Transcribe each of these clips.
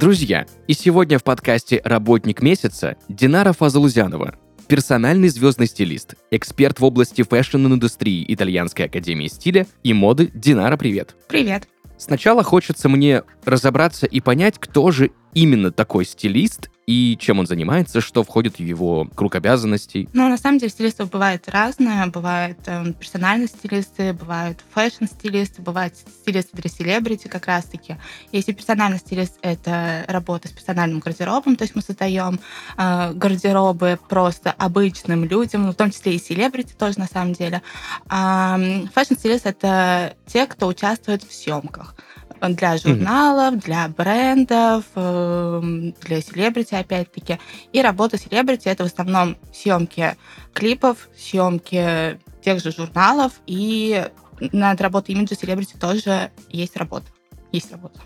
Друзья, и сегодня в подкасте «Работник месяца» Динара Фазалузянова, персональный звездный стилист, эксперт в области фэшн-индустрии Итальянской академии стиля и моды. Динара, привет. Привет. Сначала хочется мне разобраться и понять, кто же именно такой стилист и чем он занимается, что входит в его круг обязанностей. Ну, на самом деле, стилистов бывает разное. Бывают э, персональные стилисты, бывают фэшн-стилисты, бывают стилисты для селебрити как раз-таки. Если персональный стилист — это работа с персональным гардеробом, то есть мы создаем э, гардеробы просто обычным людям, ну, в том числе и селебрити тоже на самом деле. А фэшн-стилист — это те, кто участвует в съемках для журналов, mm-hmm. для брендов, эм, для селебрити, опять-таки. И работа селебрити — это в основном съемки клипов, съемки тех же журналов, и над работой имиджа селебрити тоже есть работа. Есть работа.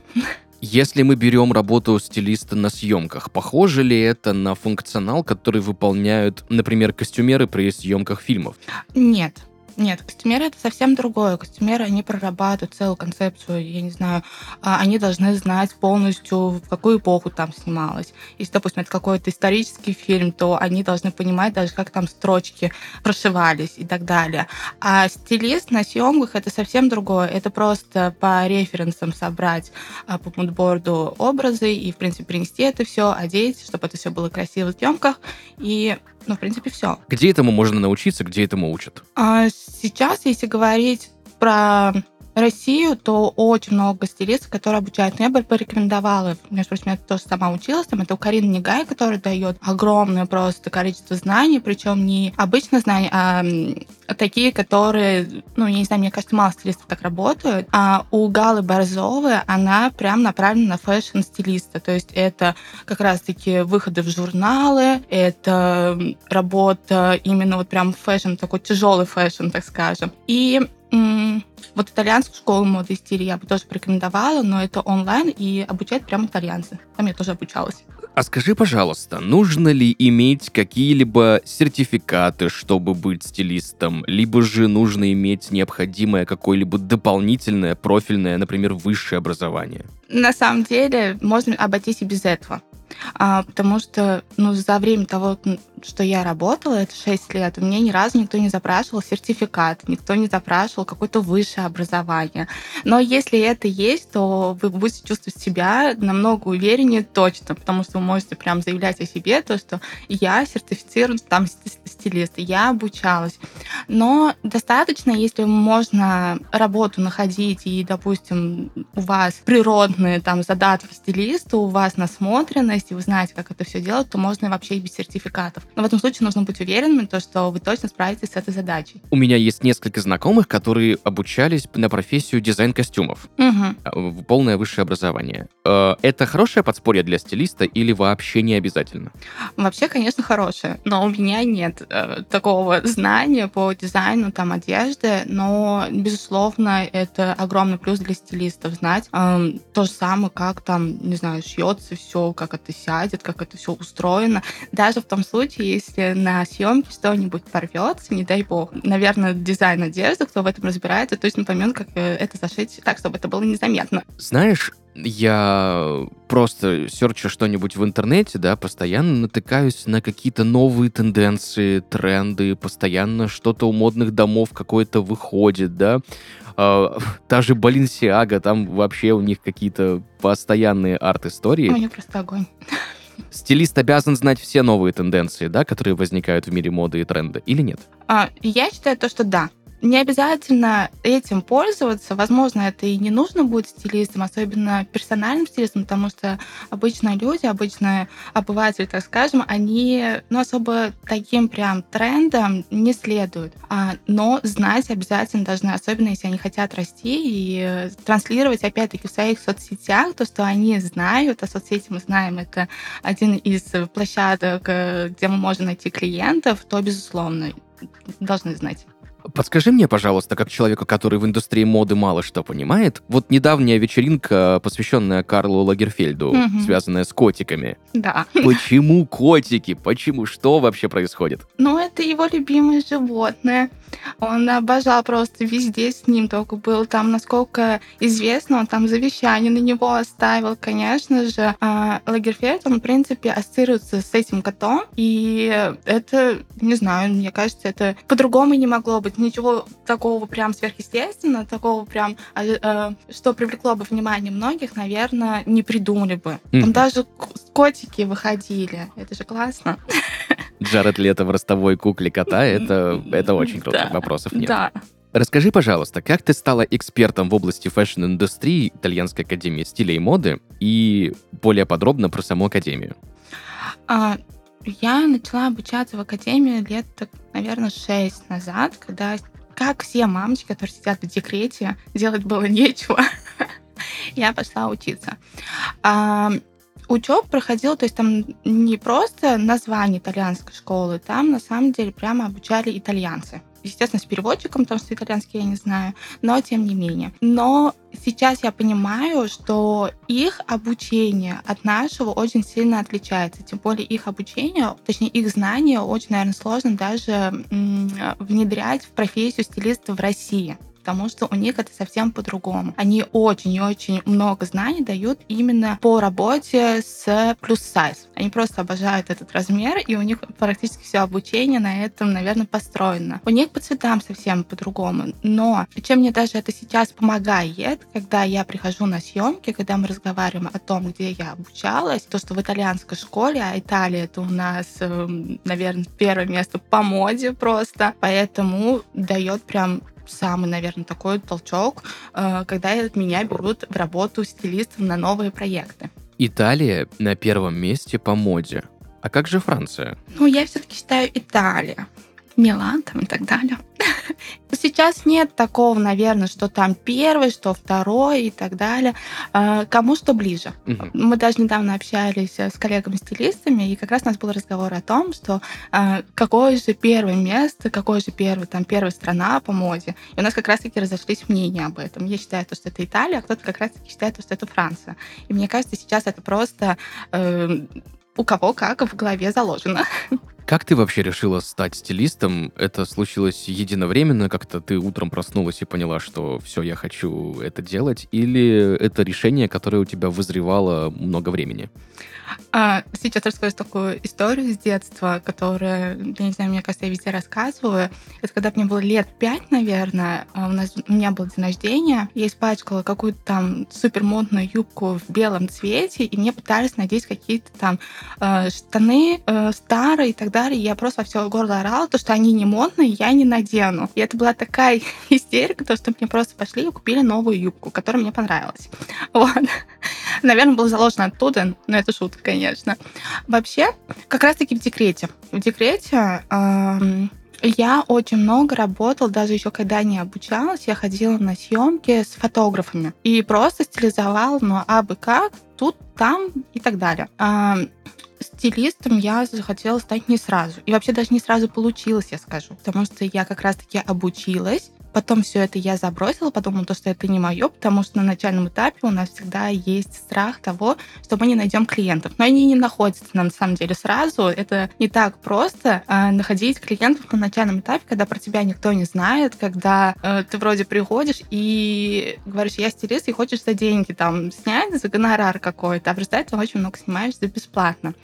Если мы берем работу стилиста на съемках, похоже ли это на функционал, который выполняют, например, костюмеры при съемках фильмов? Нет. Нет, костюмеры это совсем другое. Костюмеры, они прорабатывают целую концепцию, я не знаю, а, они должны знать полностью, в какую эпоху там снималось. Если, допустим, это какой-то исторический фильм, то они должны понимать даже, как там строчки прошивались и так далее. А стилист на съемках это совсем другое. Это просто по референсам собрать а, по мудборду образы и, в принципе, принести это все, одеть, чтобы это все было красиво в съемках. И ну, в принципе, все. Где этому можно научиться, где этому учат? А сейчас, если говорить про Россию, то очень много стилистов, которые обучают. Но я бы порекомендовала, между прочим, я тоже сама училась, там это у Карины Негай, которая дает огромное просто количество знаний, причем не обычных знаний, а такие, которые, ну, я не знаю, мне кажется, мало стилистов так работают. А у Галы Борзовой она прям направлена на фэшн-стилиста. То есть это как раз-таки выходы в журналы, это работа именно вот прям фэшн, такой тяжелый фэшн, так скажем. И вот итальянскую школу моды и стиля я бы тоже порекомендовала, но это онлайн и обучают прям итальянцы. Там я тоже обучалась. А скажи, пожалуйста, нужно ли иметь какие-либо сертификаты, чтобы быть стилистом, либо же нужно иметь необходимое какое-либо дополнительное, профильное, например, высшее образование? На самом деле можно обойтись и без этого. А, потому что ну, за время того, что я работала, это 6 лет, у меня ни разу никто не запрашивал сертификат, никто не запрашивал какое-то высшее образование. Но если это есть, то вы будете чувствовать себя намного увереннее точно, потому что вы можете прям заявлять о себе, то, что я сертифицирован там стилист, я обучалась. Но достаточно, если можно работу находить, и, допустим, у вас природные там задатки стилиста, у вас насмотренность, и вы знаете, как это все делать, то можно вообще и без сертификатов. Но в этом случае нужно быть уверенным, то, что вы точно справитесь с этой задачей. У меня есть несколько знакомых, которые обучались на профессию дизайн костюмов. Угу. Полное высшее образование. Э, это хорошее подспорье для стилиста или вообще не обязательно? Вообще, конечно, хорошее. Но у меня нет э, такого знания по дизайну там одежды, но, безусловно, это огромный плюс для стилистов знать. То же самое, как там, не знаю, шьется все, как это сядет, как это все устроено. Даже в том случае, если на съемке что-нибудь порвется, не дай бог. Наверное, дизайн одежды, кто в этом разбирается, точно поймет, как э, это зашить так, чтобы это было незаметно. Знаешь, я просто серчу что-нибудь в интернете, да, постоянно натыкаюсь на какие-то новые тенденции, тренды, постоянно что-то у модных домов какое-то выходит, да. Uh, та же Баленсиага, там вообще у них какие-то постоянные арт-истории. У них просто огонь. Стилист обязан знать все новые тенденции, да, которые возникают в мире моды и тренда, или нет? А, я считаю то, что да. Не обязательно этим пользоваться. Возможно, это и не нужно будет стилистом, особенно персональным стилистом, потому что обычные люди, обычные обыватели, так скажем, они ну, особо таким прям трендом не следуют. А, но знать обязательно должны, особенно если они хотят расти и транслировать, опять-таки, в своих соцсетях то, что они знают. А соцсети мы знаем, это один из площадок, э, где мы можем найти клиентов, то, безусловно, должны знать. Подскажи мне, пожалуйста, как человеку, который в индустрии моды мало что понимает, вот недавняя вечеринка, посвященная Карлу Лагерфельду, Мгм. связанная с котиками. Да. Почему котики? Почему? Что вообще происходит? Ну, это его любимое животное. Он обожал просто везде с ним только был. Там, насколько известно, он там завещание на него оставил. Конечно же, а, Лагерфельд, он, в принципе, ассоциируется с этим котом. И это, не знаю, мне кажется, это по-другому не могло быть. Ничего такого прям сверхъестественного, такого прям, а, а, что привлекло бы внимание многих, наверное, не придумали бы. Там Мгм. даже котики выходили. Это же классно. Джаред Лето в ростовой кукле кота, это, это очень круто, вопросов нет. Да. Расскажи, пожалуйста, как ты стала экспертом в области фэшн-индустрии Итальянской академии стиля и моды и более подробно про саму академию? А, Я начала обучаться в академии лет, так, наверное, шесть назад, когда, как все мамочки, которые сидят в декрете, делать было нечего. Я пошла учиться. Учеб проходила, то есть там не просто название итальянской школы, там на самом деле прямо обучали итальянцы. Естественно, с переводчиком, потому что итальянский я не знаю, но тем не менее. Но сейчас я понимаю, что их обучение от нашего очень сильно отличается. Тем более их обучение, точнее их знания очень, наверное, сложно даже внедрять в профессию стилиста в России потому что у них это совсем по-другому. Они очень и очень много знаний дают именно по работе с плюс-сайз. Они просто обожают этот размер, и у них практически все обучение на этом, наверное, построено. У них по цветам совсем по-другому. Но чем мне даже это сейчас помогает, когда я прихожу на съемки, когда мы разговариваем о том, где я обучалась, то, что в итальянской школе, а Италия это у нас, эм, наверное, первое место по моде просто, поэтому дает прям самый, наверное, такой толчок, э, когда меня берут в работу стилистом на новые проекты. Италия на первом месте по моде. А как же Франция? Ну, я все-таки считаю Италия. Милан там и так далее. Сейчас нет такого, наверное, что там первый, что второй и так далее. А, Кому что ближе. Мгм. Мы даже недавно общались э, с коллегами-стилистами, и как раз у нас был разговор о том, что а, какое же первое место, какое же первое, там, первая страна по моде. И у нас как раз-таки разошлись мнения об этом. Я считаю, то, что это Италия, а кто-то как раз-таки считает, что это Франция. И мне кажется, сейчас это просто э, у кого как в голове заложено. Как ты вообще решила стать стилистом? Это случилось единовременно, как-то ты утром проснулась и поняла, что все, я хочу это делать? Или это решение, которое у тебя вызревало много времени? А, Сейчас расскажу такую историю с детства, которая, я не знаю, мне кажется, я везде рассказываю. Это когда мне было лет пять, наверное, а у, нас, у меня был день рождения, я испачкала какую-то там супермодную юбку в белом цвете, и мне пытались надеть какие-то там э, штаны э, старые и так далее. Я просто во все горло орала, то, что они не модные, я не надену. И это была такая истерика, то, что мне просто пошли и купили новую юбку, которая мне понравилась. Вот. Наверное, было заложено оттуда, но это шутка, конечно. Вообще, как раз-таки в декрете. В декрете эм, я очень много работала, даже еще когда не обучалась, я ходила на съемки с фотографами и просто стилизовала, ну, абы как, тут, там и так далее. Эм, стилистом я захотела стать не сразу. И вообще даже не сразу получилось, я скажу. Потому что я как раз-таки обучилась, Потом все это я забросила, подумала, то, что это не мое, потому что на начальном этапе у нас всегда есть страх того, что мы не найдем клиентов. Но они не находятся на самом деле сразу. Это не так просто э, находить клиентов на начальном этапе, когда про тебя никто не знает, когда э, ты вроде приходишь и говоришь, я стилист, и хочешь за деньги там снять, за гонорар какой-то, а в результате очень много снимаешь за бесплатно.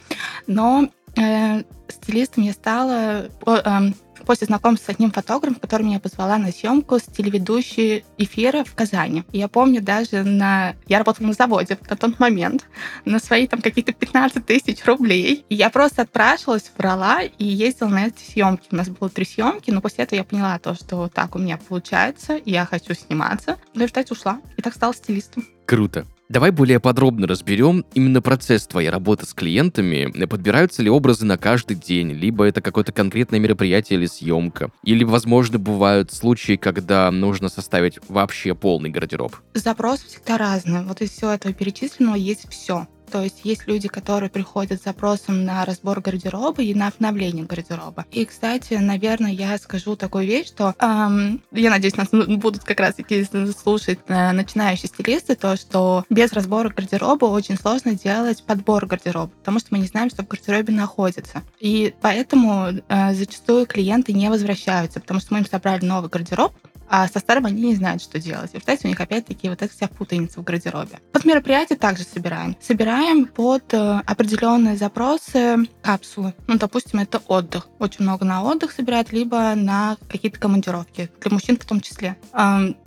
Но э, стилистом я стала... О, э, после знакомства с одним фотографом, который меня позвала на съемку с телеведущей эфира в Казани. Я помню даже на... Я работала на заводе на тот момент, на свои там какие-то 15 тысяч рублей. И я просто отпрашивалась, врала и ездила на эти съемки. У нас было три съемки, но после этого я поняла то, что так у меня получается, я хочу сниматься. В результате ушла. И так стала стилистом. Круто. Давай более подробно разберем именно процесс твоей работы с клиентами. Подбираются ли образы на каждый день, либо это какое-то конкретное мероприятие или съемка, или, возможно, бывают случаи, когда нужно составить вообще полный гардероб. Запрос всегда разный. Вот из всего этого перечисленного есть все. То есть есть люди, которые приходят с запросом на разбор гардероба и на обновление гардероба. И, кстати, наверное, я скажу такую вещь, что эм, я надеюсь, нас будут как раз-таки слушать э, начинающие стилисты, то, что без разбора гардероба очень сложно делать подбор гардероба, потому что мы не знаем, что в гардеробе находится. И поэтому э, зачастую клиенты не возвращаются, потому что мы им собрали новый гардероб, а со старым они не знают, что делать. И, кстати, у них опять-таки вот эта вся путаница в гардеробе. Под мероприятие также собираем. Собираем под э, определенные запросы капсулы. Ну, допустим, это отдых. Очень много на отдых собирают, либо на какие-то командировки. Для мужчин в том числе.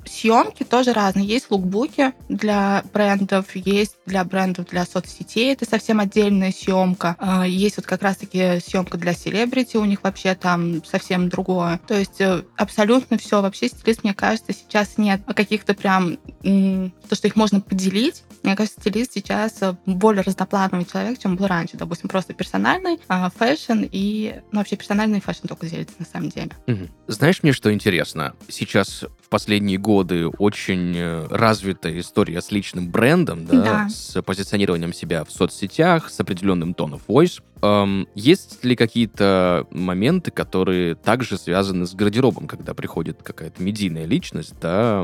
Съемки тоже разные. Есть лукбуки для брендов, есть для брендов для соцсетей. Это совсем отдельная съемка. Э, есть вот как раз-таки съемка для селебрити. У них вообще там совсем другое. То есть э, абсолютно все вообще стиль стилист, мне кажется, сейчас нет каких-то прям то, что их можно поделить. Мне кажется, стилист сейчас э, более разноплановый человек, чем был раньше. Допустим, просто персональный а, фэшн и ну, вообще персональный fashion только делится на самом деле. Знаешь, мне что интересно? Сейчас последние годы очень э, развитая история с личным брендом, да, да. с позиционированием себя в соцсетях, с определенным tone of voice. Эм, есть ли какие-то моменты, которые также связаны с гардеробом, когда приходит какая-то медийная личность, да,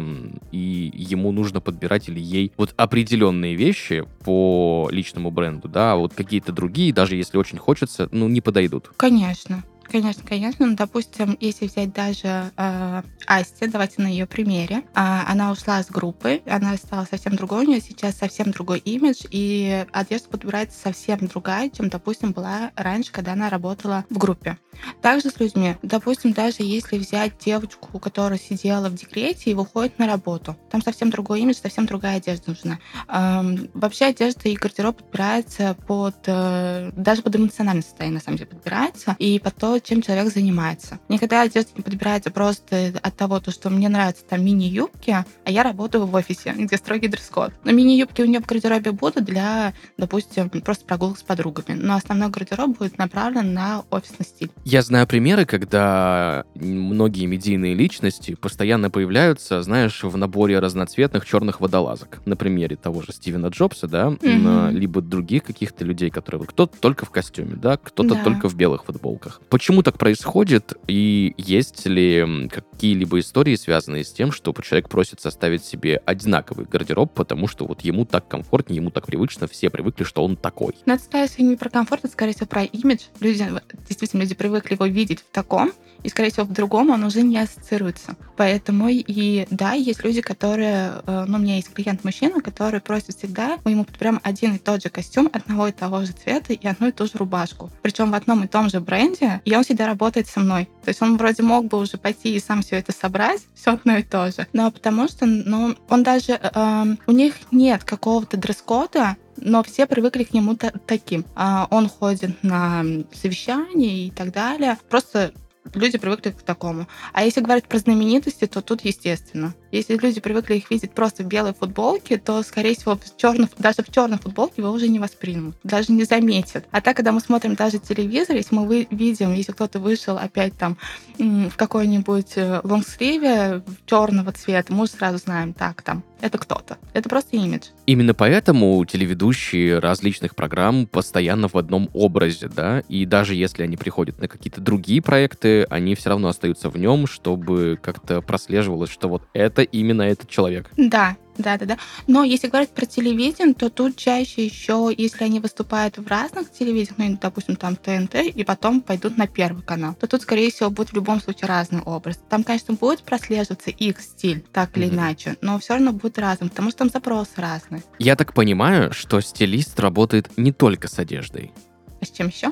и ему нужно подбирать или ей вот определенные вещи по личному бренду, да, а вот какие-то другие, даже если очень хочется, ну, не подойдут? Конечно. Конечно, конечно. Ну, допустим, если взять даже э, Асти, давайте на ее примере. Э, она ушла с группы, она стала совсем другой, у нее сейчас совсем другой имидж, и одежда подбирается совсем другая, чем, допустим, была раньше, когда она работала в группе. Также с людьми. Допустим, даже если взять девочку, которая сидела в декрете и выходит на работу, там совсем другой имидж, совсем другая одежда нужна. Эм, вообще одежда и гардероб подбирается под... Э, даже под эмоциональное состояние, на самом деле, подбирается, и под то, чем человек занимается. Никогда одежда не подбирается просто от того, то, что мне нравятся там мини-юбки, а я работаю в офисе, где строгий дресс-код. Но мини-юбки у нее в гардеробе будут для, допустим, просто прогулок с подругами. Но основной гардероб будет направлен на офисный стиль. Я знаю примеры, когда многие медийные личности постоянно появляются, знаешь, в наборе разноцветных черных водолазок. На примере того же Стивена Джобса, да, mm-hmm. либо других каких-то людей, которые... Кто-то только в костюме, да, кто-то да. только в белых футболках. Почему так происходит? И есть ли какие-либо истории, связанные с тем, что человек просит составить себе одинаковый гардероб, потому что вот ему так комфортнее, ему так привычно, все привыкли, что он такой? Но это, скорее не про комфорт, это, скорее всего, про имидж. Люди, действительно, люди привыкли его видеть в таком, и, скорее всего, в другом он уже не ассоциируется. Поэтому и да, есть люди, которые, э, ну, у меня есть клиент-мужчина, который просит всегда, ему прям один и тот же костюм, одного и того же цвета и одну и ту же рубашку. Причем в одном и том же бренде, и он всегда работает со мной. То есть он вроде мог бы уже пойти и сам все это собрать, все одно и то же. Но потому что, ну, он даже, э, эм, у них нет какого-то дресс-кода, но все привыкли к нему таким. А он ходит на совещания и так далее. Просто люди привыкли к такому. А если говорить про знаменитости, то тут естественно. Если люди привыкли их видеть просто в белой футболке, то, скорее всего, в черных, даже в черной футболке вы уже не воспримут, даже не заметят. А так, когда мы смотрим даже телевизор, если мы видим, если кто-то вышел опять там в какой-нибудь э, лонгсливе черного цвета, мы уже сразу знаем, так, там, это кто-то. Это просто имидж. Именно поэтому телеведущие различных программ постоянно в одном образе, да, и даже если они приходят на какие-то другие проекты, они все равно остаются в нем, чтобы как-то прослеживалось, что вот это именно этот человек. Да, да, да, да. Но если говорить про телевидение, то тут чаще еще, если они выступают в разных телевидениях, ну, допустим, там ТНТ, и потом пойдут на первый канал, то тут, скорее всего, будет в любом случае разный образ. Там, конечно, будет прослеживаться их стиль, так или mm-hmm. иначе, но все равно будет разным, потому что там запросы разные. Я так понимаю, что стилист работает не только с одеждой. А с чем еще?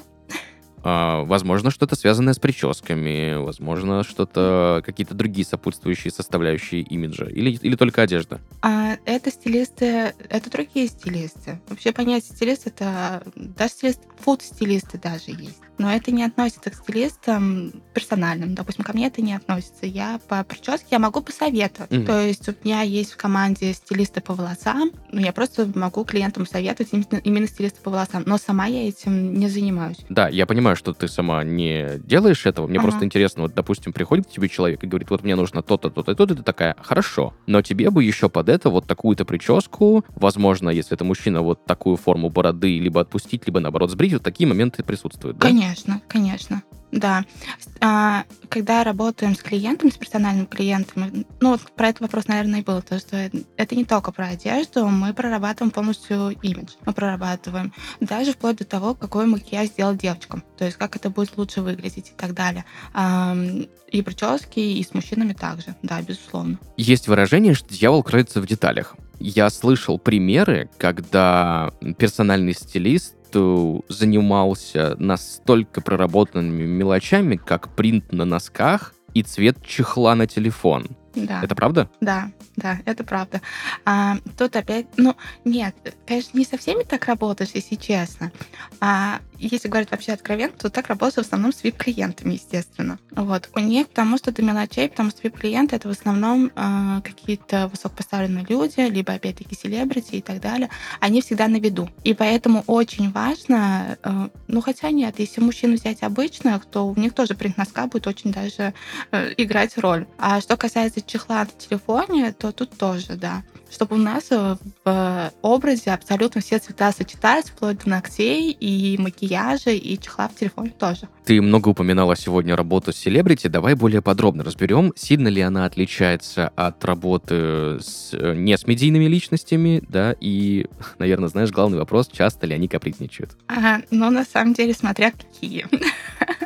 А, возможно, что-то связанное с прическами, возможно, что-то, какие-то другие сопутствующие составляющие имиджа, или, или только одежда? А, это стилисты, это другие стилисты. Вообще понятие стилист это даже стилист, фуд-стилисты даже есть. Но это не относится к стилистам персональным. Допустим, ко мне это не относится. Я по прическе я могу посоветовать. Мгм. То есть у меня есть в команде стилисты по волосам, но я просто могу клиентам советовать именно, именно стилиста по волосам. Но сама я этим не занимаюсь. Да, я понимаю, что ты сама не делаешь этого. Мне Ага. просто интересно, вот, допустим, приходит к тебе человек и говорит, вот мне нужно то-то, то-то, то-то, ты такая, хорошо, но тебе бы еще под это вот такую-то прическу, возможно, если это мужчина, вот такую форму бороды либо отпустить, либо, наоборот, сбрить, вот такие моменты присутствуют, да? Конечно, конечно. Да. С- а, когда работаем с клиентами, с персональными клиентами, ну вот про этот вопрос, наверное, и был, то что это не только про одежду, мы прорабатываем полностью имидж. Мы прорабатываем даже вплоть до того, какой макияж сделать девочкам, то есть как это будет лучше выглядеть и так далее. Ам, И прически, и с мужчинами также, да, безусловно. Есть выражение, что дьявол кроется в деталях. Я слышал примеры, когда персональный стилист э, занимался настолько проработанными мелочами, как принт на носках и цвет чехла на телефон. Да. Это правда? Да, да, это правда. А, тут опять, ну, нет, конечно, не со всеми так работаешь, если честно. А если говорить вообще откровенно, то так работаю в основном с VIP-клиентами, естественно. Вот. У них, потому что до мелочей, потому что VIP-клиенты это в основном а, какие-то высокопоставленные люди, либо опять-таки селебрити и так далее. Они всегда на виду. И поэтому очень важно, э, ну хотя нет, если мужчин взять обычных, то у них тоже принт носка будет очень даже э, играть роль. А что касается чехла на телефоне, то тут тоже, да. Чтобы у нас э, в образе абсолютно все цвета сочетались, вплоть до ногтей и макияжа, и чехла в телефоне тоже. Ты много упоминала сегодня работу с селебрити. Давай более подробно разберем, сильно ли она отличается от работы с, э, не с медийными личностями, да, и, наверное, знаешь, главный вопрос, часто ли они капризничают? А, ну, на самом деле, смотря какие.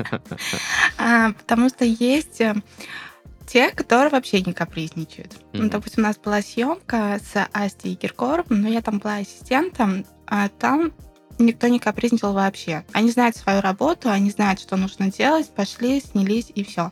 А, Потому что есть э, те, которые вообще не капризничают. Ну, Мгм. Допустим, у нас была съемка с Асти и Киркоровым, но я там была ассистентом, а там никто не капризничал вообще. Они знают свою работу, они знают, что нужно делать, пошли, снялись и все.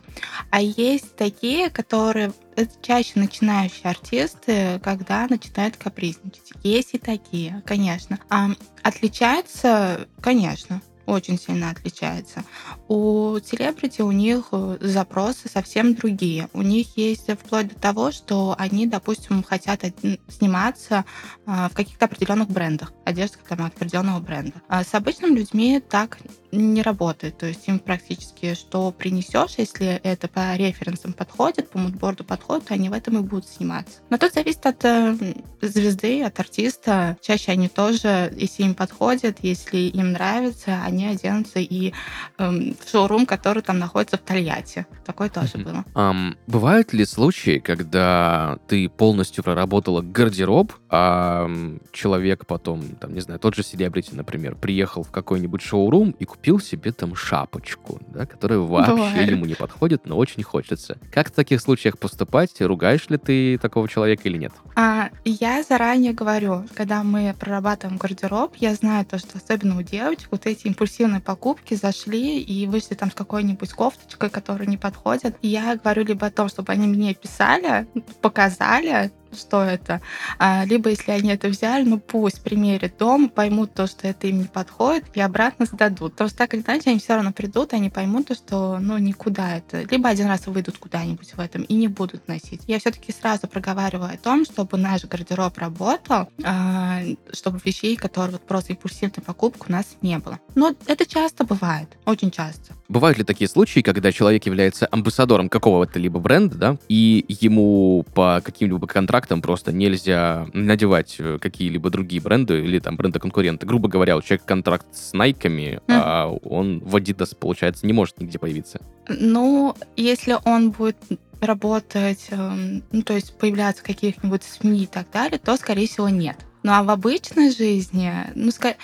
А есть такие, которые это чаще начинающие артисты, когда начинают капризничать. Есть и такие, конечно. А отличается, конечно, очень сильно отличается. У селебрити у них э, запросы совсем другие. У них есть вплоть до того, что они, допустим, хотят сниматься а, в каких-то определенных брендах, одежда там определенного бренда. А с обычными людьми так не работает. То есть им практически что принесешь, если это по референсам подходит, по мудборду подходит, то они в этом и будут сниматься. Но тут зависит от э, звезды, от артиста. Чаще они тоже, если им подходит, если им нравится, они оденутся и эм, в шоурум, который там находится в Тольятти. Такое тоже Мгм. было. Ам, бывают ли случаи, когда ты полностью проработала гардероб, а человек потом, там, не знаю, тот же селебрити, например, приехал в какой-нибудь шоурум и купил себе там шапочку, да, которая вообще Бывает. ему не подходит, но очень хочется. Как в таких случаях поступать? Ругаешь ли ты такого человека или нет? А, я заранее говорю, когда мы прорабатываем гардероб, я знаю то, что особенно у девочек вот эти импульсивные покупки зашли и вышли там с какой-нибудь кофточкой, которая не подходит. И я говорю либо о том, чтобы они мне писали, показали, что это, а, либо если они это взяли, ну пусть примерят дом, поймут то, что это им не подходит, и обратно сдадут. Потому что так или иначе они все равно придут, они поймут то, что ну никуда это. Либо один раз выйдут куда-нибудь в этом и не будут носить. Я все-таки сразу проговариваю о том, чтобы наш гардероб работал, а, чтобы вещей, которые вот просто импульсивной покупки у нас не было. Но это часто бывает, очень часто. Бывают ли такие случаи, когда человек является амбассадором какого-то либо бренда, да, и ему по каким-либо контрактам просто нельзя надевать э, какие-либо другие бренды или там бренды-конкуренты? Грубо говоря, у человека контракт с Найками, а он в Adidas, получается, не может нигде появиться. Ну, если он будет работать, эм, ну, то есть появляться в каких-нибудь СМИ и так далее, то, скорее всего, нет. Ну, а в обычной жизни, ну, ска-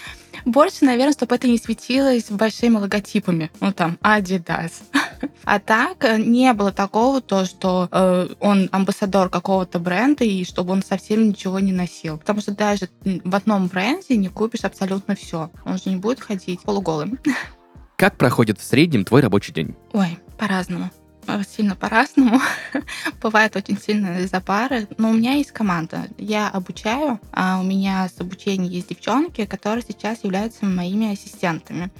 больше, наверное, чтобы это не светилось большими логотипами. Ну, там, Adidas. А так, э, не было такого, то, что э, он амбассадор какого-то бренда, и чтобы он совсем ничего не носил. Потому что даже в одном бренде не купишь абсолютно все. Он же не будет ходить полуголым. Как проходит в среднем твой рабочий день? Ой, по-разному. Э, Сильно по-разному. Бывает очень сильно из-за пары. Но у меня есть команда. Я обучаю, а у меня с обучением есть девчонки, которые сейчас являются моими ассистентами.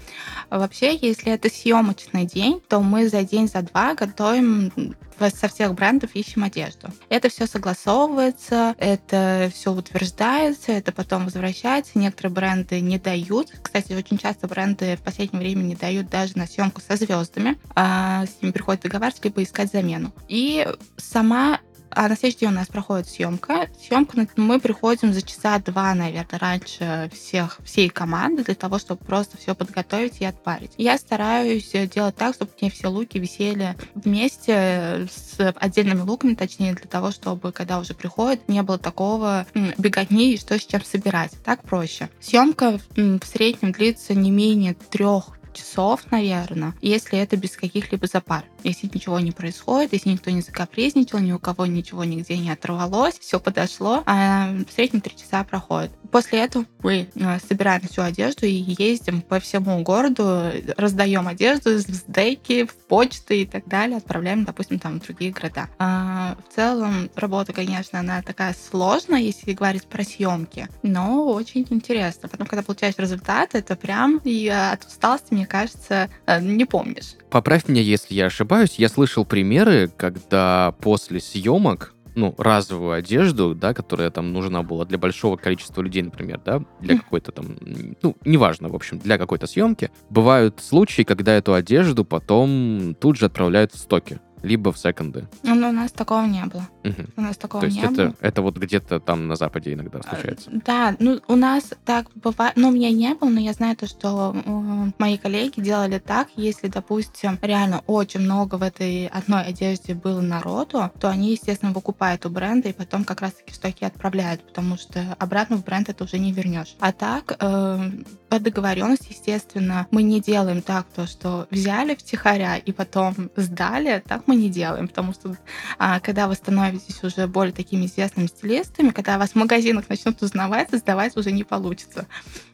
Вообще, если это съемочный день, то мы за день, за два готовим со всех брендов ищем одежду. Это все согласовывается, это все утверждается, это потом возвращается. Некоторые бренды не дают. Кстати, очень часто бренды в последнее время не дают даже на съемку со звездами. А с ними приходится договариваться, либо искать замену. И сама а на следующий день у нас проходит съемка. Съемку мы приходим за часа два, наверное, раньше всех, всей команды для того, чтобы просто все подготовить и отпарить. Я стараюсь э, делать так, чтобы мне все луки висели вместе с отдельными луками, точнее, для того, чтобы, когда уже приходит, не было такого беготни и что с чем собирать. Так проще. Съемка в среднем длится не менее трех часов, наверное, если это без каких-либо запар. Если ничего не происходит, если никто не закапризничал, ни у кого ничего нигде не оторвалось, все подошло, а в среднем три часа проходит. После этого мы э, собираем всю одежду и ездим по всему городу, раздаем одежду с дейки, в почты и так далее, отправляем, допустим, там в другие города. А, в целом работа, конечно, она такая сложная, если говорить про съемки, но очень интересно. Потом, когда получаешь результат, это прям и от усталости, мне кажется, э, не помнишь. Поправь меня, если я ошибаюсь. Я слышал примеры, когда после съемок ну, разовую одежду, да, которая там нужна была для большого количества людей, например, да, для какой-то там, ну, неважно, в общем, для какой-то съемки. Бывают случаи, когда эту одежду потом тут же отправляют в стоки, либо в секонды. Ну, у нас такого не было. Мгм. У нас такого То есть не было. это, это вот где-то там на Западе иногда случается. Да, ну у нас так бывает, ну у меня не было, но я знаю то, что э, мои коллеги делали так, если, допустим, реально очень много в этой одной одежде было народу, то они, естественно, выкупают у бренда и потом как раз-таки в стоки отправляют, потому что обратно в бренд это уже не вернешь. А так, э, по договоренности, естественно, мы не делаем так, то, что взяли втихаря и потом сдали, так мы не делаем, потому что а, когда вы становитесь уже более такими известными стилистами, когда вас в магазинах начнут узнавать, сдавать уже не получится.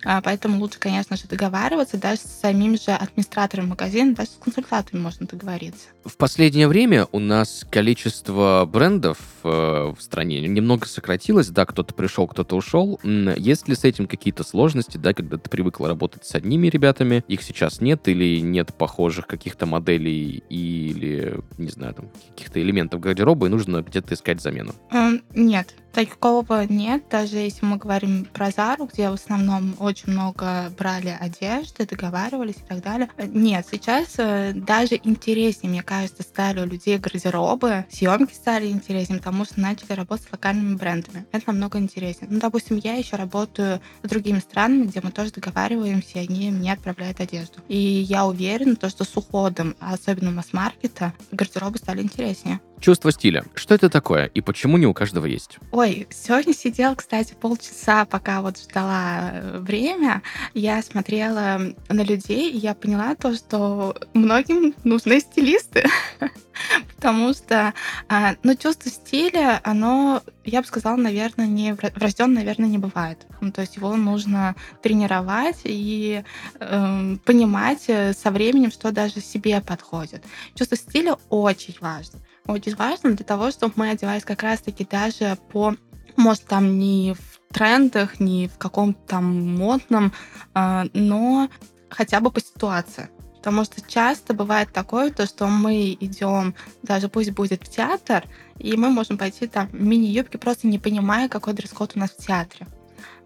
А, поэтому лучше, конечно же, договариваться даже с самим же администратором магазина, даже с консультантами можно договориться. В последнее время у нас количество брендов э, в стране немного сократилось. Да, кто-то пришел, кто-то ушел. Есть ли с этим какие-то сложности, да, когда ты привыкла работать с одними ребятами, их сейчас нет, или нет похожих каких-то моделей, или, не знаю, там, каких-то элементов гардероба, и нужно где-то искать замену? Эм, Нет, такого нет. Даже если мы говорим про Зару, где в основном очень много брали одежды, договаривались и так далее. Нет, сейчас э, даже интереснее, мне кажется, стали у людей гардеробы, съемки стали интереснее, потому что начали работать с локальными брендами. Это намного интереснее. Ну, допустим, я еще работаю с другими странами, где мы тоже договариваемся, и они мне отправляют одежду. И я уверена, то, что с уходом, особенно масс-маркета, гардеробы стали интереснее. Чувство стиля. Что это такое, и почему не у каждого есть? Сегодня сидела, кстати, полчаса, пока вот ждала э, время. Я смотрела на людей, и я поняла то, что многим нужны стилисты. Потому что, а, ну, чувство стиля, оно, я бы сказала, наверное, не врожден, наверное, не бывает. Ну, то есть его нужно тренировать и эм, понимать э, со временем, что даже себе подходит. Чувство стиля очень важно очень важно для того, чтобы мы одевались как раз-таки даже по, может, там не в трендах, не в каком-то там модном, а, но хотя бы по ситуации. Потому что часто бывает такое, то, что мы идем, даже пусть будет в театр, и мы можем пойти там в мини-юбке, просто не понимая, какой дресс-код у нас в театре.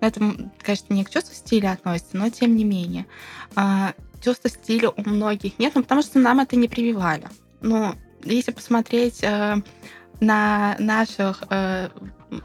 Это, конечно, не к чувству стиля относится, но тем не менее. А, чувства стиля у многих нет, ну, потому что нам это не прививали. Ну, если посмотреть э, на наших э,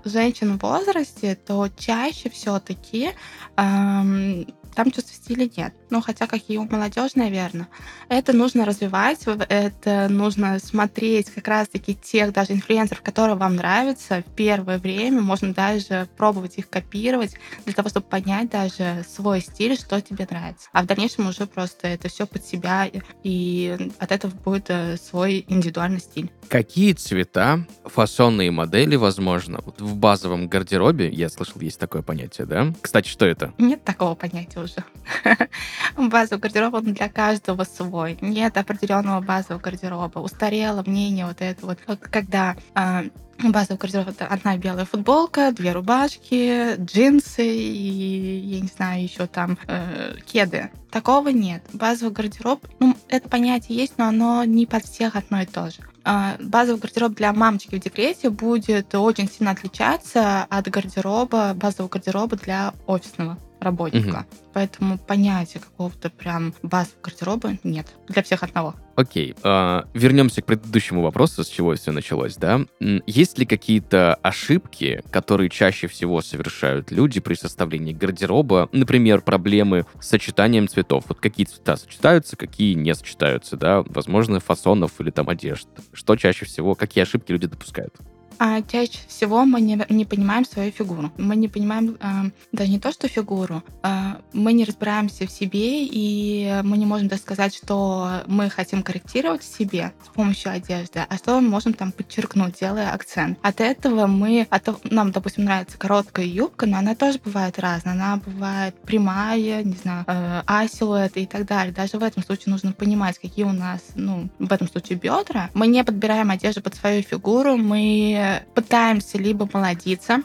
женщин в возрасте, то чаще все-таки э, там чувства стиля нет. Ну, хотя какие у молодежи, наверное. Это нужно развивать, это нужно смотреть как раз-таки тех даже инфлюенсеров, которые вам нравятся в первое время. Можно даже пробовать их копировать для того, чтобы понять даже свой стиль, что тебе нравится. А в дальнейшем уже просто это все под себя, и от этого будет э, свой индивидуальный стиль. Какие цвета, фасонные модели, возможно, вот в базовом гардеробе, я слышал, есть такое понятие, да? Кстати, что это? Нет такого понятия уже. Базовый гардероб, он для каждого свой. Нет определенного базового гардероба. Устарело мнение вот это вот. Когда а, базовый гардероб это одна белая футболка, две рубашки, джинсы и, я не знаю, еще там э, кеды. Такого нет. Базовый гардероб, ну, это понятие есть, но оно не под всех одно и то же. А, базовый гардероб для мамочки в декрете будет очень сильно отличаться от гардероба, базового гардероба для офисного работника. Угу. Поэтому понятия какого-то прям базового гардероба нет. Для всех одного. Окей. А, вернемся к предыдущему вопросу, с чего все началось, да? Есть ли какие-то ошибки, которые чаще всего совершают люди при составлении гардероба? Например, проблемы с сочетанием цветов. Вот какие цвета сочетаются, какие не сочетаются, да? Возможно, фасонов или там одежд. Что чаще всего, какие ошибки люди допускают? А чаще всего мы не, не понимаем свою фигуру. Мы не понимаем э, даже не то, что фигуру, э, мы не разбираемся в себе, и мы не можем даже сказать, что мы хотим корректировать в себе с помощью одежды, а что мы можем там подчеркнуть, делая акцент. От этого мы, от, нам, допустим, нравится короткая юбка, но она тоже бывает разная. Она бывает прямая, не знаю, э, а-силуэт и так далее. Даже в этом случае нужно понимать, какие у нас, ну, в этом случае бедра. Мы не подбираем одежду под свою фигуру, мы пытаемся либо молодиться,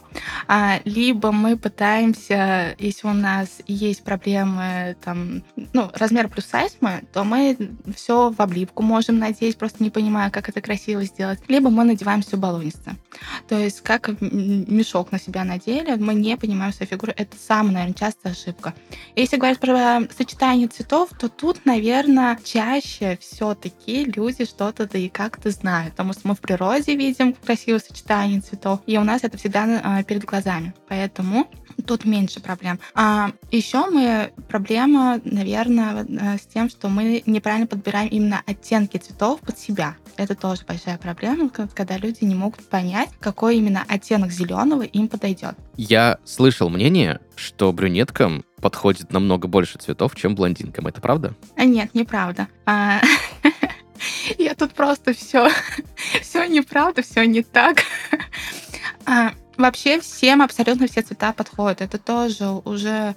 а, либо мы пытаемся, если у нас есть проблемы, там, ну, размер плюс сайз мы, то мы все в облипку можем надеть, просто не понимая, как это красиво сделать. Либо мы надеваем все баллонисто. То есть как мешок на себя надели, мы не понимаем свою фигуру. Это самая, наверное, частая ошибка. Если говорить про сочетание цветов, то тут, наверное, чаще все-таки люди что-то да и как-то знают, потому что мы в природе видим красивое сочетание цветов, и у нас это всегда а, перед глазами. Поэтому тут меньше проблем. А еще мы проблема, наверное, э, с тем, что мы неправильно подбираем именно оттенки цветов под себя. Это тоже большая проблема, когда люди не могут понять, какой именно оттенок зеленого им подойдет. Я слышал мнение, что брюнеткам подходит намного больше цветов, чем блондинкам. Это правда? А нет, неправда. А, я тут просто все, неправда, все не так. А, Вообще всем абсолютно все цвета подходят. Это тоже уже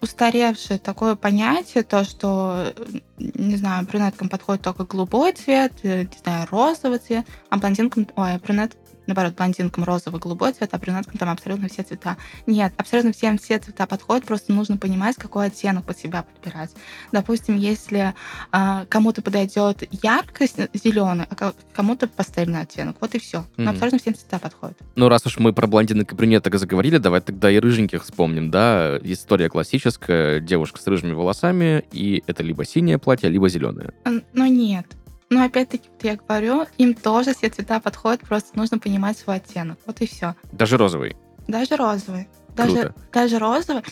устаревшее такое понятие, то, что, не знаю, брюнеткам подходит только голубой цвет, э, не знаю, розовый цвет, а блондинкам, ой, брюнет, наоборот, блондинкам розовый, голубой цвет, а брюнеткам там абсолютно все цвета. Нет, абсолютно всем все цвета подходят, просто нужно понимать, какой оттенок под себя подбирать. Допустим, если э, кому-то подойдет яркость зеленый, а кому-то пастельный оттенок, вот и все. Но mm-hmm. абсолютно всем цвета подходят. Ну, раз уж мы про блондинок и брюнеток заговорили, давай тогда и рыженьких вспомним, да? История классическая, девушка с рыжими волосами, и это либо синее платье, либо зеленое. Но нет. Но опять-таки, вот я говорю, им тоже все цвета подходят, просто нужно понимать свой оттенок. Вот и все. Даже розовый? Даже розовый. Даже, даже розовый.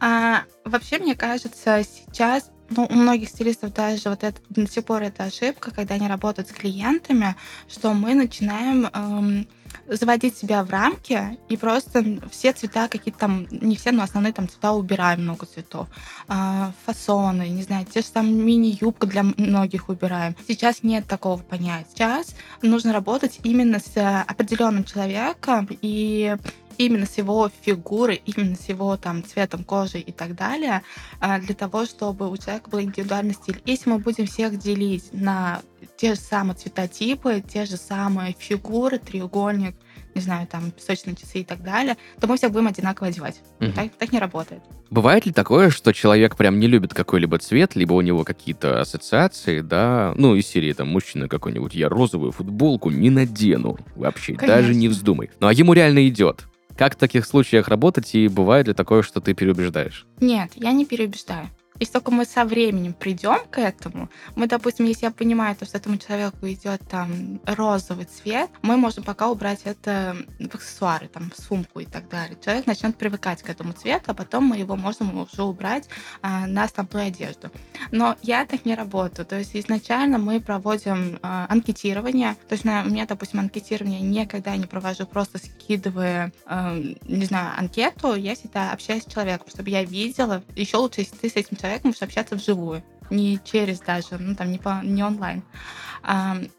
А, вообще, мне кажется, сейчас ну, у многих стилистов даже вот это до сих пор это ошибка, когда они работают с клиентами, что мы начинаем эм, заводить себя в рамки и просто все цвета какие-то там, не все, но основные там цвета убираем много цветов. А, фасоны, не знаю, те же там мини-юбка для многих убираем. Сейчас нет такого понятия. Сейчас нужно работать именно с определенным человеком и именно с его фигурой, именно с его там цветом кожи и так далее, а, для того, чтобы у человека был индивидуальный стиль. Если мы будем всех делить на те же самые цветотипы, те же самые фигуры, треугольник, не знаю, там, песочные часы и так далее, то мы всех будем одинаково одевать. Угу. Так, так не работает. Бывает ли такое, что человек прям не любит какой-либо цвет, либо у него какие-то ассоциации, да, ну, из серии там мужчина какой-нибудь, я розовую футболку не надену вообще, Конечно. даже не вздумай. Ну, а ему реально идет. Как в таких случаях работать, и бывает ли такое, что ты переубеждаешь? Нет, я не переубеждаю. Если только мы со временем придем к этому, мы, допустим, если я понимаю, то, что этому человеку идет там розовый цвет, мы можем пока убрать это в аксессуары, там, в сумку и так далее. Человек начнет привыкать к этому цвету, а потом мы его можем уже убрать а, на основную одежду. Но я так не работаю. То есть изначально мы проводим а, анкетирование. То есть на, у меня, допустим, анкетирование никогда не провожу, просто скидывая, а, не знаю, анкету. Я всегда общаюсь с человеком, чтобы я видела. Еще лучше, если ты с этим человеком человеком, можешь общаться вживую. не через даже, ну там не, по, не онлайн.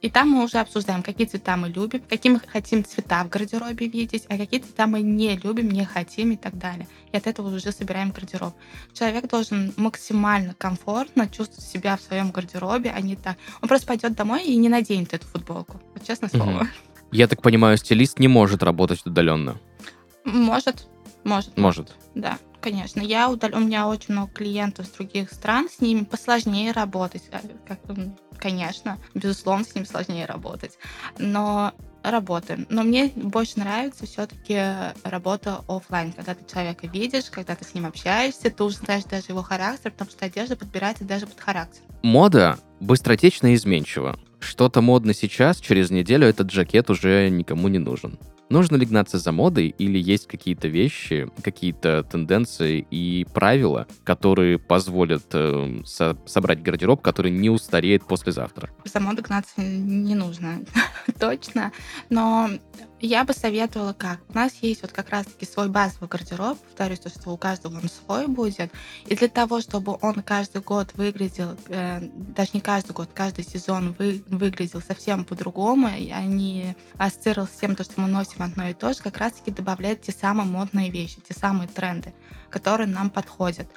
И там мы уже обсуждаем, какие цвета мы любим, какие мы хотим цвета в гардеробе видеть, а какие цвета мы не любим, не хотим и так далее. И от этого уже собираем гардероб. Человек должен максимально комфортно чувствовать себя в своем гардеробе, а не так. Он просто пойдет домой и не наденет эту футболку. Вот честное слово. Я так понимаю, стилист не может работать удаленно. Может, может. Может. Да. Конечно, я удал... у меня очень много клиентов с других стран, с ними посложнее работать. Э, как, конечно, безусловно, с ними сложнее работать. Но работаем. Но мне больше нравится все-таки работа офлайн, когда ты человека видишь, когда ты с ним общаешься, ты уже знаешь даже его характер, потому что одежда подбирается даже под характер. Мода быстротечно и изменчива. Что-то модно сейчас, через неделю этот жакет уже никому не нужен. Нужно ли гнаться за модой или есть какие-то вещи, какие-то тенденции и правила, которые позволят э, со- собрать гардероб, который не устареет послезавтра? За модой гнаться не нужно, точно. Но я бы советовала как. У нас есть вот как раз-таки свой базовый гардероб. Повторюсь, то, что у каждого он свой будет. И для того, чтобы он каждый год выглядел, э, даже не каждый год, каждый сезон вы, выглядел совсем по-другому, и они ассоциировал с тем, то, что мы носим одно и то же, как раз-таки добавлять те самые модные вещи, те самые тренды которые нам подходят.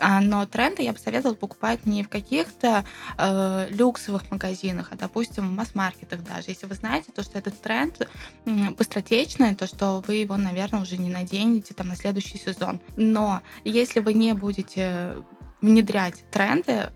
А, но тренды я бы советовала покупать не в каких-то э, люксовых магазинах, а, допустим, в масс-маркетах даже. Если вы знаете, то, что этот тренд быстротечный, то, что вы его, наверное, уже не наденете там, на следующий сезон. Но если вы не будете внедрять тренды,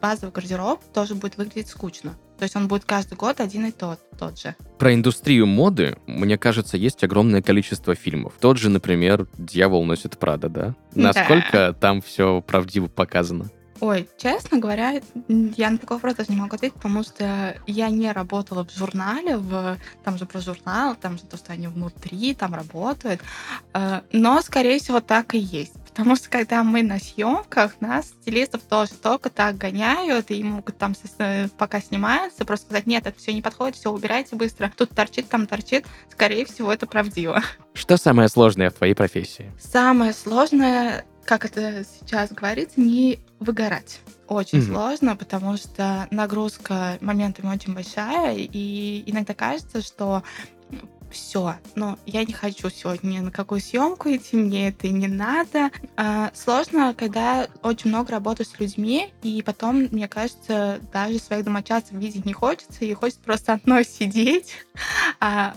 базовый гардероб тоже будет выглядеть скучно. То есть он будет каждый год один и тот, тот же. Про индустрию моды, мне кажется, есть огромное количество фильмов. Тот же, например, «Дьявол носит Прада», да? Насколько да. там все правдиво показано? Ой, честно говоря, я на такой вопрос даже не могу ответить, потому что я не работала в журнале, в, там же про журнал, там же то, что они внутри, там работают. Э, но, скорее всего, так и есть. Потому что когда мы на съемках, нас стилистов тоже только так гоняют и могут там, э, пока снимаются, просто сказать, нет, это все не подходит, все убирайте быстро. Тут торчит, там торчит. Скорее всего, это правдиво. Что самое сложное в твоей профессии? Самое сложное, как это сейчас говорится, не выгорать. Очень mm-hmm. сложно, потому что нагрузка моментами очень большая, и иногда кажется, что все, но я не хочу сегодня ни на какую съемку идти, мне это и не надо. А, сложно, когда очень много работаю с людьми, и потом, мне кажется, даже своих домочадцев видеть не хочется, и хочется просто одной сидеть. А,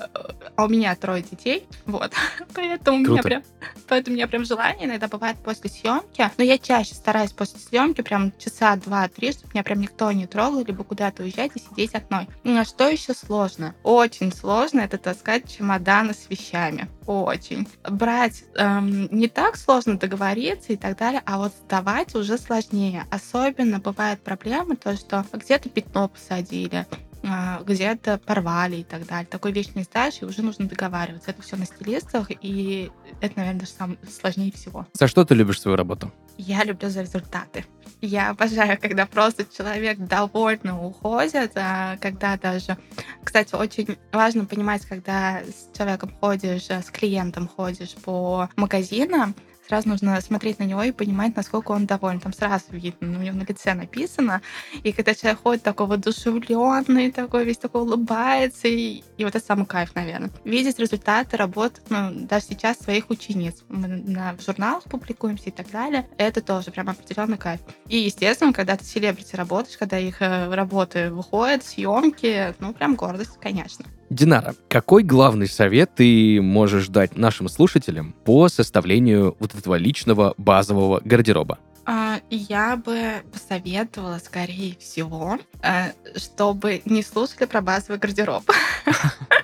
а у меня трое детей, вот. Поэтому у меня прям, поэтому у меня прям желание иногда бывает после съемки, но я чаще стараюсь после съемки прям часа два-три, чтобы меня прям никто не трогал, либо куда-то уезжать и сидеть одной. А что еще сложно? Очень сложно это таскать чемоданы с вещами. Очень. Брать эм, не так сложно договориться и так далее, а вот сдавать уже сложнее. Особенно бывают проблемы, то, что где-то пятно посадили, где-то порвали и так далее. Такой не сдаешь, и уже нужно договариваться. Это все на стилистах, и это, наверное, даже самое сложнее всего. За что ты любишь свою работу? Я люблю за результаты. Я обожаю, когда просто человек довольно уходит, а когда даже... Кстати, очень важно понимать, когда с человеком ходишь, с клиентом ходишь по магазинам, сразу нужно смотреть на него и понимать, насколько он доволен. Там сразу видно, у него на лице написано. И когда человек ходит такой воодушевленный, такой весь такой улыбается, и, и вот это самый кайф, наверное. Видеть результаты работы, ну, даже сейчас своих учениц. Мы на, в журналах публикуемся и так далее. Это тоже прям определенный кайф. И, естественно, когда ты селебрити работаешь, когда их э, работы выходят, съемки, ну, прям гордость, конечно. Динара, какой главный совет ты можешь дать нашим слушателям по составлению вот этого личного базового гардероба? А, я бы посоветовала, скорее всего, э, чтобы не слушали про базовый гардероб.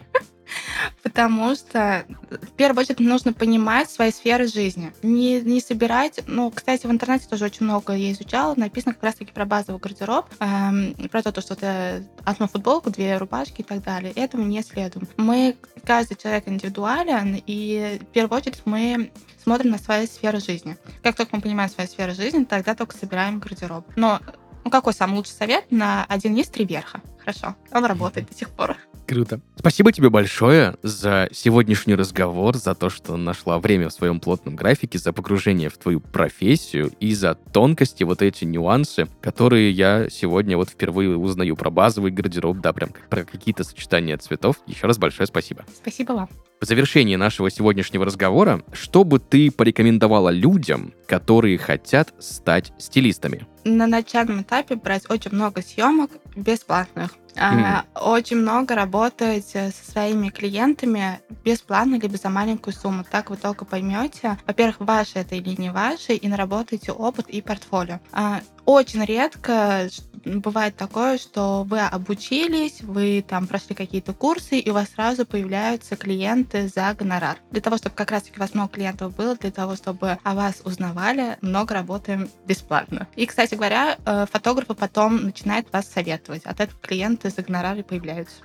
Потому что, в первую очередь, нужно понимать свои сферы жизни. Не, не собирать... Ну, кстати, в интернете тоже очень много я изучала. Написано как раз-таки про базовый гардероб. Эм, про то, что это одну футболку, две рубашки и так далее. Этому не следуем. Мы, каждый человек индивидуален, и в первую очередь мы смотрим на свои сферы жизни. Как только мы понимаем свои сферы жизни, тогда только собираем гардероб. Но ну, какой самый лучший совет? На один низ три верха. Хорошо. Он работает до сих пор. Круто. Спасибо тебе большое за сегодняшний разговор, за то, что нашла время в своем плотном графике, за погружение в твою профессию и за тонкости, вот эти нюансы, которые я сегодня вот впервые узнаю про базовый гардероб, да, прям про какие-то сочетания цветов. Еще раз большое спасибо. Спасибо вам. В завершении нашего сегодняшнего разговора, что бы ты порекомендовала людям, которые хотят стать стилистами? На начальном этапе брать очень много съемок бесплатных. Mm. Очень много работать со своими клиентами бесплатно либо за маленькую сумму. Так вы только поймете, во-первых, ваше это или не ваше, и наработаете опыт и портфолио. А, очень редко бывает такое, что вы обучились, вы там прошли какие-то курсы, и у вас сразу появляются клиенты за гонорар. Для того, чтобы как раз-таки у вас много клиентов было, для того, чтобы о вас узнавали, много работаем бесплатно. И, кстати говоря, э, фотографы потом начинают вас советовать. От этого клиенты за гонорары появляются.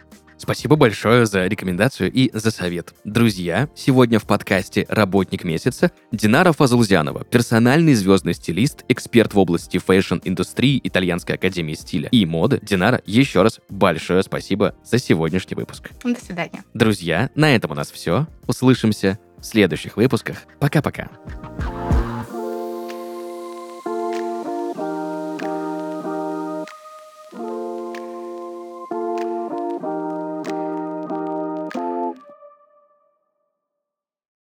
Спасибо большое за рекомендацию и за совет. Друзья, сегодня в подкасте «Работник месяца» Динара Фазулзянова, персональный звездный стилист, эксперт в области fashion-индустрии Итальянской академии стиля и моды. Динара, еще раз большое спасибо за сегодняшний выпуск. До свидания. Друзья, на этом у нас все. Услышимся в следующих выпусках. Пока-пока.